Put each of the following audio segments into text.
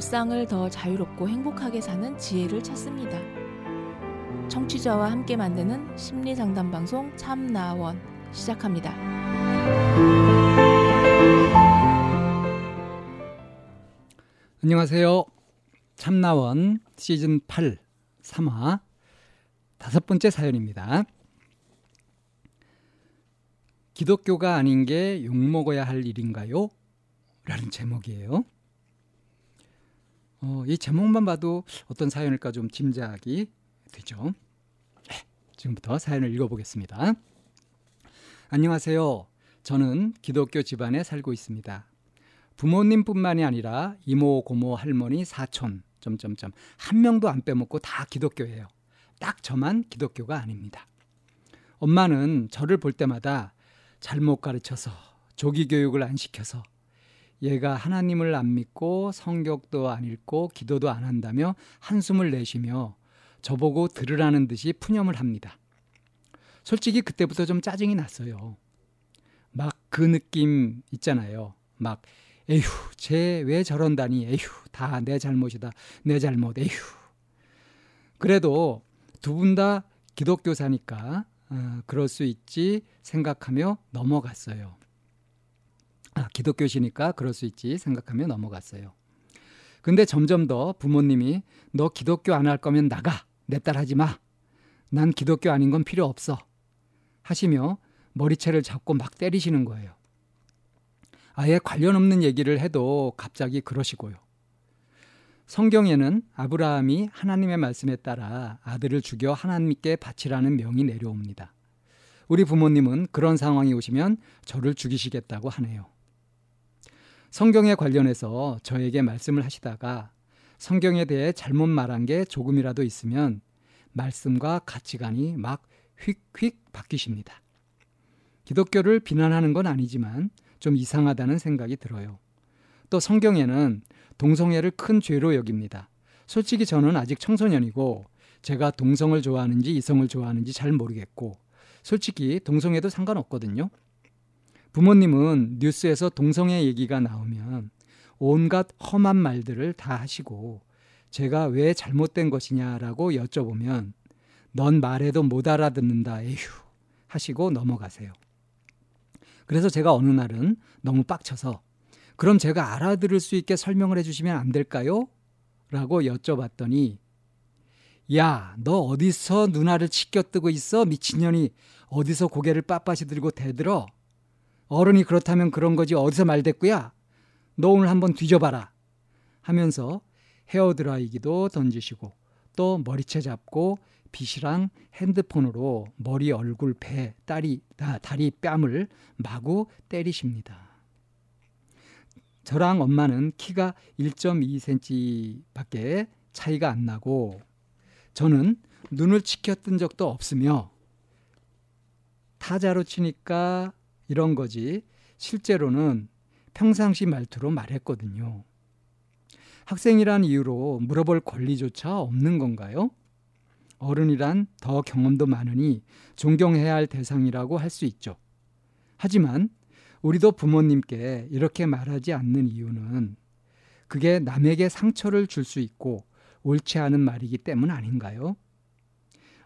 일상을 더 자유롭고 행복하게 사는 지혜를 찾습니다. 청취자와 함께 만드는 심리 상담 방송 참나원 시작합니다. 안녕하세요. 참나원 시즌 8 3화 다섯 번째 사연입니다. 기독교가 아닌 게 욕먹어야 할 일인가요? 라는 제목이에요. 어, 이 제목만 봐도 어떤 사연일까 좀 짐작이 되죠. 네, 지금부터 사연을 읽어보겠습니다. 안녕하세요. 저는 기독교 집안에 살고 있습니다. 부모님뿐만이 아니라 이모, 고모, 할머니, 사촌, 점점점 한 명도 안 빼먹고 다 기독교예요. 딱 저만 기독교가 아닙니다. 엄마는 저를 볼 때마다 잘못 가르쳐서 조기 교육을 안 시켜서 얘가 하나님을 안 믿고 성격도 안 읽고 기도도 안 한다며 한숨을 내쉬며 저보고 들으라는 듯이 푸념을 합니다. 솔직히 그때부터 좀 짜증이 났어요. 막 그 느낌 있잖아요. 막 에휴, 쟤 왜 저런다니. 에휴, 다 내 잘못이다. 내 잘못. 에휴. 그래도 두 분 다 기독교사니까 어, 그럴 수 있지 생각하며 넘어갔어요. 아, 기독교시니까 그럴 수 있지 생각하며 넘어갔어요. 근데 점점 더 부모님이 너 기독교 안 할 거면 나가. 내 딸 하지 마. 난 기독교 아닌 건 필요 없어. 하시며 머리채를 잡고 막 때리시는 거예요. 아예 관련 없는 얘기를 해도 갑자기 그러시고요. 성경에는 아브라함이 하나님의 말씀에 따라 아들을 죽여 하나님께 바치라는 명이 내려옵니다. 우리 부모님은 그런 상황이 오시면 저를 죽이시겠다고 하네요. 성경에 관련해서 저에게 말씀을 하시다가 성경에 대해 잘못 말한 게 조금이라도 있으면 말씀과 가치관이 막 휙휙 바뀌십니다. 기독교를 비난하는 건 아니지만 좀 이상하다는 생각이 들어요. 또 성경에는 동성애를 큰 죄로 여깁니다. 솔직히 저는 아직 청소년이고 제가 동성을 좋아하는지 이성을 좋아하는지 잘 모르겠고 솔직히 동성애도 상관없거든요. 부모님은 뉴스에서 동성애 얘기가 나오면 온갖 험한 말들을 다 하시고 제가 왜 잘못된 것이냐라고 여쭤보면 넌 말해도 못 알아듣는다 에휴 하시고 넘어가세요. 그래서 제가 어느 날은 너무 빡쳐서 그럼 제가 알아들을 수 있게 설명을 해주시면 안 될까요? 라고 여쭤봤더니 야, 너 어디서 누나를 치켜 뜨고 있어? 미친년이 어디서 고개를 빳빳이 들고 대들어? 어른이 그렇다면 그런 거지 어디서 말댔구야? 너 오늘 한번 뒤져봐라. 하면서 헤어드라이기도 던지시고 또 머리채 잡고 빗이랑 핸드폰으로 머리, 얼굴, 배, 다리, 다리 뺨을 마구 때리십니다. 저랑 엄마는 키가 1.2cm밖에 차이가 안 나고 저는 눈을 치켜뜬 적도 없으며 타자로 치니까 이런 거지 실제로는 평상시 말투로 말했거든요. 학생이란 이유로 물어볼 권리조차 없는 건가요? 어른이란 더 경험도 많으니 존경해야 할 대상이라고 할 수 있죠. 하지만 우리도 부모님께 이렇게 말하지 않는 이유는 그게 남에게 상처를 줄 수 있고 옳지 않은 말이기 때문 아닌가요?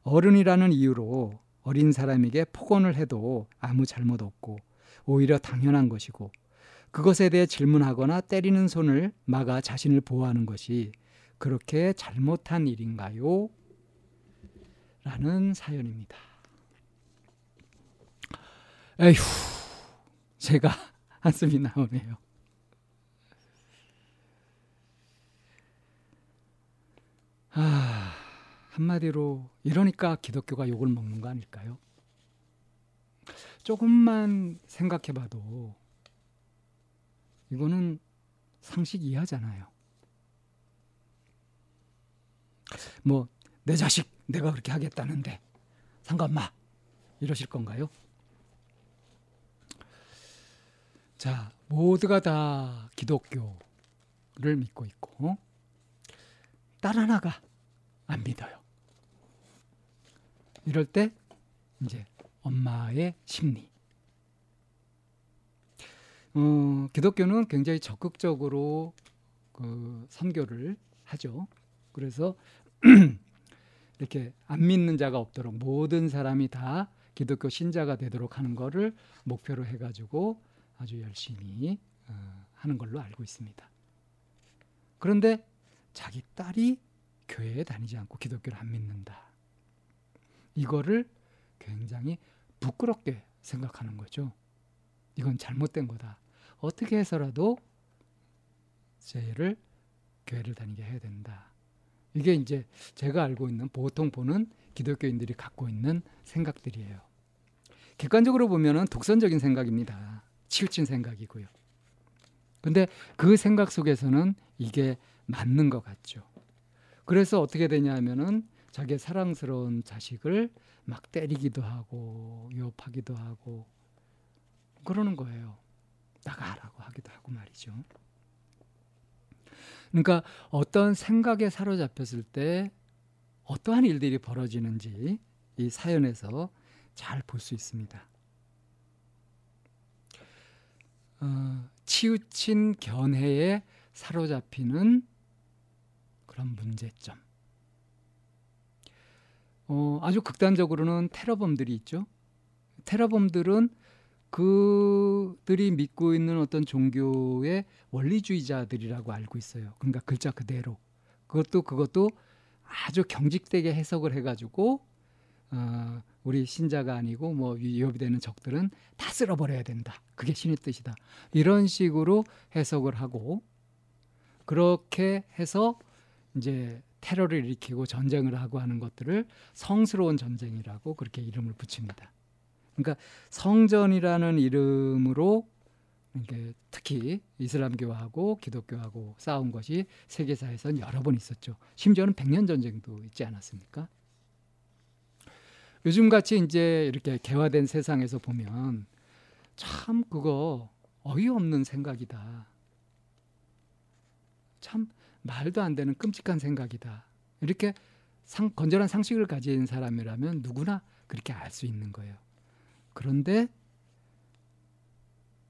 어른이라는 이유로 어린 사람에게 폭언을 해도 아무 잘못 없고 오히려 당연한 것이고 그것에 대해 질문하거나 때리는 손을 막아 자신을 보호하는 것이 그렇게 잘못한 일인가요? 라는 사연입니다. 에휴, 제가 한숨이 나오네요. 아, 한마디로 이러니까 기독교가 욕을 먹는 거 아닐까요? 조금만 생각해 봐도 이거는 상식 이하잖아요. 뭐, 내 자식 내가 그렇게 하겠다는데 상관마 이러실 건가요? 자, 모두가 다 기독교를 믿고 있고 딸 하나가 안 믿어요. 이럴 때 이제 엄마의 심리. 어, 기독교는 굉장히 적극적으로 그 선교를 하죠. 그래서 이렇게 안 믿는 자가 없도록 모든 사람이 다 기독교 신자가 되도록 하는 것을 목표로 해가지고 아주 열심히 어, 하는 걸로 알고 있습니다. 그런데 자기 딸이 교회에 다니지 않고 기독교를 안 믿는다. 이거를 굉장히 부끄럽게 생각하는 거죠. 이건 잘못된 거다. 어떻게 해서라도 쟤를 교회를 다니게 해야 된다. 이게 이제 제가 알고 있는 보통 보는 기독교인들이 갖고 있는 생각들이에요. 객관적으로 보면은 독선적인 생각입니다. 치우친 생각이고요. 근데 그 생각 속에서는 이게 맞는 것 같죠. 그래서 어떻게 되냐 하면은 자기의 사랑스러운 자식을 막 때리기도 하고 유업하기도 하고 그러는 거예요. 나가라고 하기도 하고 말이죠. 그러니까 어떤 생각에 사로잡혔을 때 어떠한 일들이 벌어지는지 이 사연에서 잘 볼 수 있습니다. 어, 치우친 견해에 사로잡히는 그런 문제점. 어, 아주 극단적으로는 테러범들이 있죠. 테러범들은 그들이 믿고 있는 어떤 종교의 원리주의자들이라고 알고 있어요. 그러니까 글자 그대로. 그것도 그것도 아주 경직되게 해석을 해가지고 어, 우리 신자가 아니고 뭐 위협이 되는 적들은 다 쓸어버려야 된다. 그게 신의 뜻이다. 이런 식으로 해석을 하고 그렇게 해서 이제 테러를 일으키고 전쟁을 하고 하는 것들을 성스러운 전쟁이라고 그렇게 이름을 붙입니다. 그러니까 성전이라는 이름으로 특히 이슬람교하고 기독교하고 싸운 것이 세계사에선 여러 번 있었죠. 심지어는 백년 전쟁도 있지 않았습니까? 요즘 같이 이제 이렇게 개화된 세상에서 보면 참 그거 어이없는 생각이다. 참 말도 안 되는 끔찍한 생각이다. 이렇게 상, 건전한 상식을 가진 사람이라면 누구나 그렇게 알 수 있는 거예요. 그런데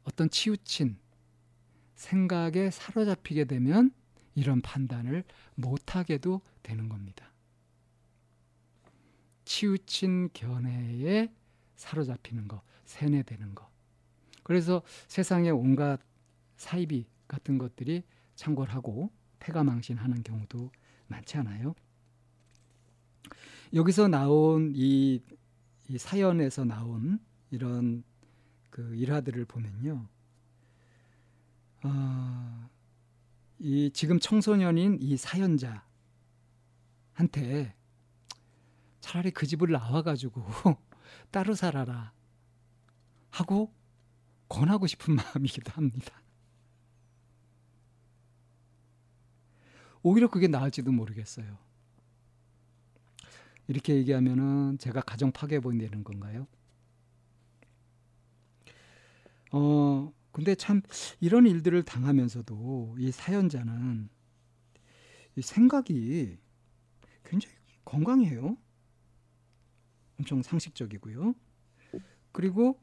어떤 치우친 생각에 사로잡히게 되면 이런 판단을 못하게도 되는 겁니다. 치우친 견해에 사로잡히는 거, 세뇌되는 거. 그래서 세상의 온갖 사이비 같은 것들이 창궐하고 패가망신하는 경우도 많지 않아요? 여기서 나온 이, 이 사연에서 나온 이런 그 일화들을 보면요. 어, 이 지금 청소년인 이 사연자한테 차라리 그 집을 나와가지고 따로 살아라 하고 권하고 싶은 마음이기도 합니다. 오히려 그게 나을지도 모르겠어요. 이렇게 얘기하면은 제가 가정 파괴 보인다는 건가요? 어, 근데 참 이런 일들을 당하면서도 이 사연자는 이 생각이 굉장히 건강해요. 엄청 상식적이고요. 그리고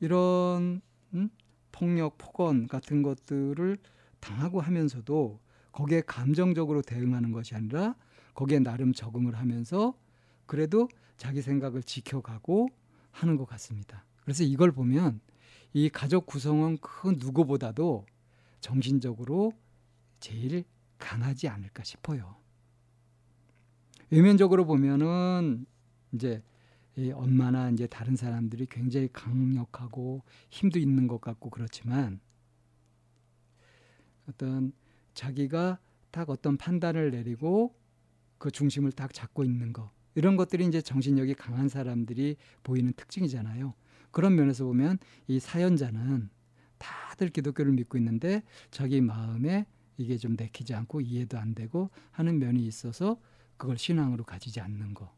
이런 음? 폭력, 폭언 같은 것들을 당하고 하면서도 거기에 감정적으로 대응하는 것이 아니라 거기에 나름 적응을 하면서 그래도 자기 생각을 지켜가고 하는 것 같습니다. 그래서 이걸 보면 이 가족 구성은 그 누구보다도 정신적으로 제일 강하지 않을까 싶어요. 외면적으로 보면은 이제 이 엄마나 이제 다른 사람들이 굉장히 강력하고 힘도 있는 것 같고 그렇지만 어떤 자기가 딱 어떤 판단을 내리고 그 중심을 딱 잡고 있는 거 이런 것들이 이제 정신력이 강한 사람들이 보이는 특징이잖아요. 그런 면에서 보면 이 사연자는 다들 기독교를 믿고 있는데 자기 마음에 이게 좀 내키지 않고 이해도 안 되고 하는 면이 있어서 그걸 신앙으로 가지지 않는 거.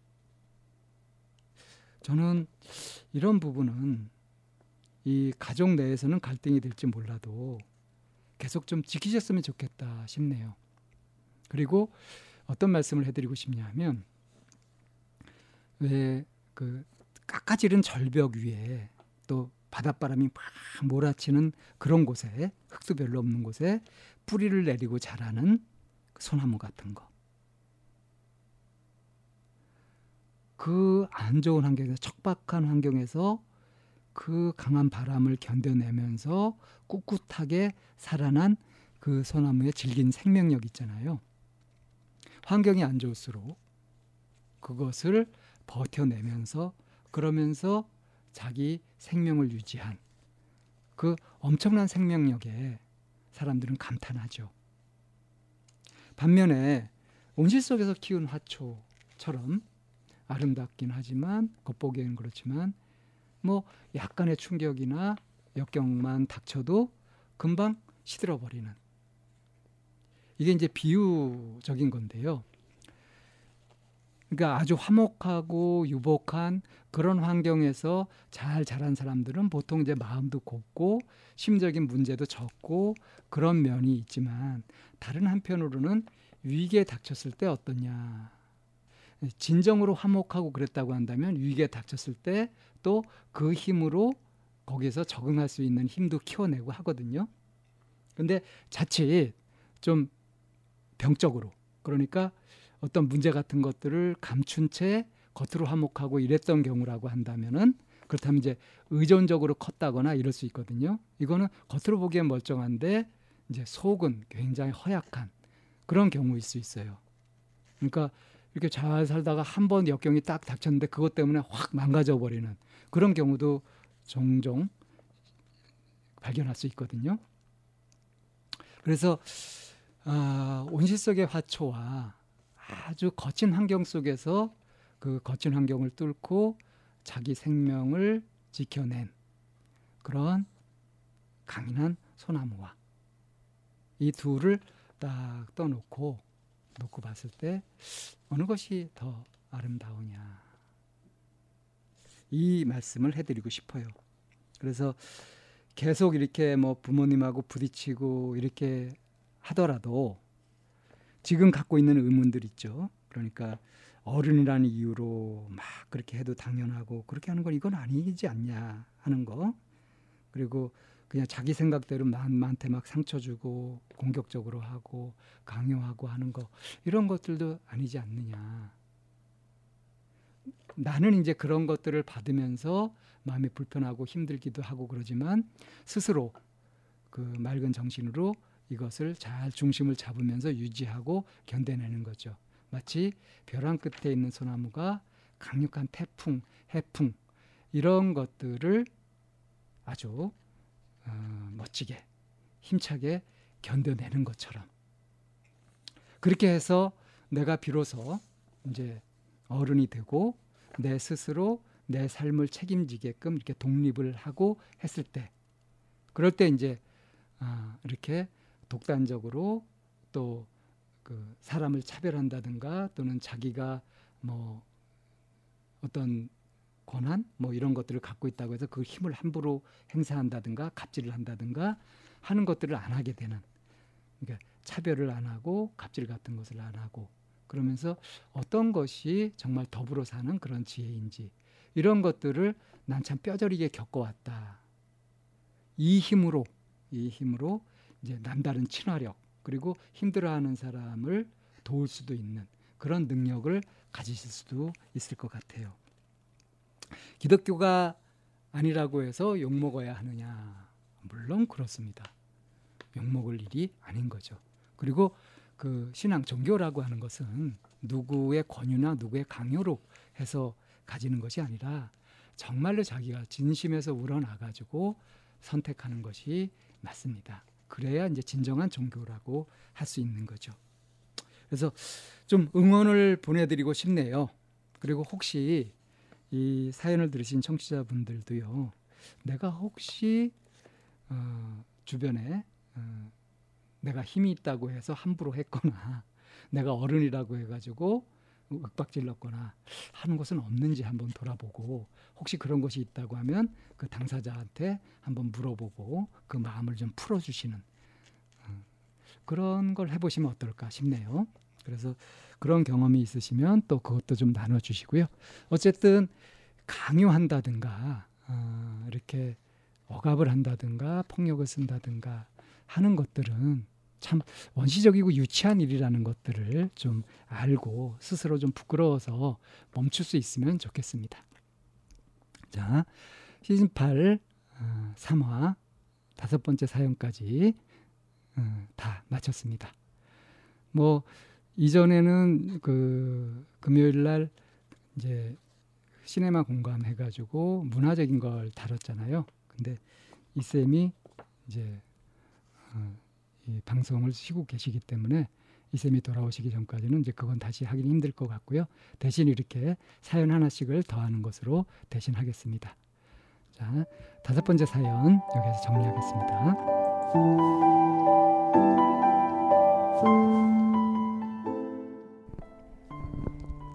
저는 이런 부분은 이 가족 내에서는 갈등이 될지 몰라도 계속 좀 지키셨으면 좋겠다 싶네요. 그리고 어떤 말씀을 해드리고 싶냐면 왜 그 깎아지른 절벽 위에 또 바닷바람이 막 몰아치는 그런 곳에 흙도 별로 없는 곳에 뿌리를 내리고 자라는 소나무 같은 거. 그 안 좋은 환경에서 척박한 환경에서 그 강한 바람을 견뎌내면서 꿋꿋하게 살아난 그 소나무의 질긴 생명력 있잖아요. 환경이 안 좋을수록 그것을 버텨내면서 그러면서 자기 생명을 유지한 그 엄청난 생명력에 사람들은 감탄하죠. 반면에 온실 속에서 키운 화초처럼 아름답긴 하지만 겉보기에는 그렇지만 뭐 약간의 충격이나 역경만 닥쳐도 금방 시들어 버리는 이게 이제 비유적인 건데요. 그러니까 아주 화목하고 유복한 그런 환경에서 잘 자란 사람들은 보통 이제 마음도 곱고 심적인 문제도 적고 그런 면이 있지만 다른 한편으로는 위기에 닥쳤을 때 어떠냐. 진정으로 화목하고 그랬다고 한다면 위기에 닥쳤을 때 또 그 힘으로 거기에서 적응할 수 있는 힘도 키워내고 하거든요. 근데 자칫 좀 병적으로 그러니까 어떤 문제 같은 것들을 감춘 채 겉으로 화목하고 이랬던 경우라고 한다면은 그렇다면 이제 의존적으로 컸다거나 이럴 수 있거든요. 이거는 겉으로 보기엔 멀쩡한데 이제 속은 굉장히 허약한 그런 경우일 수 있어요. 그러니까 이렇게 잘 살다가 한 번 역경이 딱 닥쳤는데 그것 때문에 확 망가져 버리는 그런 경우도 종종 발견할 수 있거든요. 그래서 아, 온실 속의 화초와 아주 거친 환경 속에서 그 거친 환경을 뚫고 자기 생명을 지켜낸 그런 강인한 소나무와 이 둘을 딱 떠놓고 놓고 봤을 때 어느 것이 더 아름다우냐 이 말씀을 해드리고 싶어요. 그래서 계속 이렇게 뭐 부모님하고 부딪히고 이렇게 하더라도 지금 갖고 있는 의문들 있죠. 그러니까 어른이라는 이유로 막 그렇게 해도 당연하고 그렇게 하는 건 이건 아니지 않냐 하는 거. 그리고 그냥 자기 생각대로 남한테 막 상처 주고 공격적으로 하고 강요하고 하는 거 이런 것들도 아니지 않느냐. 나는 이제 그런 것들을 받으면서 마음이 불편하고 힘들기도 하고 그러지만 스스로 그 맑은 정신으로 이것을 잘 중심을 잡으면서 유지하고 견뎌내는 거죠. 마치 벼랑 끝에 있는 소나무가 강력한 태풍, 해풍 이런 것들을 아주 어, 멋지게 힘차게 견뎌내는 것처럼. 그렇게 해서 내가 비로소 이제 어른이 되고 내 스스로 내 삶을 책임지게끔 이렇게 독립을 하고 했을 때 그럴 때 이제 아, 이렇게 독단적으로 또 그 사람을 차별한다든가 또는 자기가 뭐 어떤 권한 뭐 이런 것들을 갖고 있다고 해서 그 힘을 함부로 행사한다든가 갑질을 한다든가 하는 것들을 안 하게 되는 그러니까 차별을 안 하고 갑질 같은 것을 안 하고 그러면서 어떤 것이 정말 더불어 사는 그런 지혜인지 이런 것들을 난 참 뼈저리게 겪어왔다. 이 힘으로 이 힘으로 이제 남다른 친화력 그리고 힘들어하는 사람을 도울 수도 있는 그런 능력을 가지실 수도 있을 것 같아요. 기독교가 아니라고 해서 욕 먹어야 하느냐? 물론 그렇습니다. 욕 먹을 일이 아닌 거죠. 그리고 그 신앙 종교라고 하는 것은 누구의 권유나 누구의 강요로 해서 가지는 것이 아니라 정말로 자기가 진심에서 우러나 가지고 선택하는 것이 맞습니다. 그래야 이제 진정한 종교라고 할 수 있는 거죠. 그래서 좀 응원을 보내드리고 싶네요. 그리고 혹시 이 사연을 들으신 청취자분들도요, 내가 혹시 어, 주변에 어, 내가 힘이 있다고 해서 함부로 했거나 내가 어른이라고 해가지고 윽박질렀거나 하는 것은 없는지 한번 돌아보고 혹시 그런 것이 있다고 하면 그 당사자한테 한번 물어보고 그 마음을 좀 풀어주시는 어, 그런 걸 해보시면 어떨까 싶네요. 그래서 그런 경험이 있으시면 또 그것도 좀 나눠주시고요. 어쨌든 강요한다든가 어, 이렇게 억압을 한다든가 폭력을 쓴다든가 하는 것들은 참 원시적이고 유치한 일이라는 것들을 좀 알고 스스로 좀 부끄러워서 멈출 수 있으면 좋겠습니다. 자, 시즌 8 어, 3화 다섯 번째 사연까지 어, 다 마쳤습니다. 뭐 이전에는 그 금요일 날 이제 시네마 공감 해가지고 문화적인 걸 다뤘잖아요. 근데 이 쌤이 이제 어, 이 방송을 쉬고 계시기 때문에 이 쌤이 돌아오시기 전까지는 이제 그건 다시 하긴 힘들 것 같고요. 대신 이렇게 사연 하나씩을 더하는 것으로 대신 하겠습니다. 자, 다섯 번째 사연 여기서 정리하겠습니다.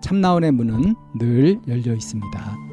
참나원의 문은 늘 열려 있습니다.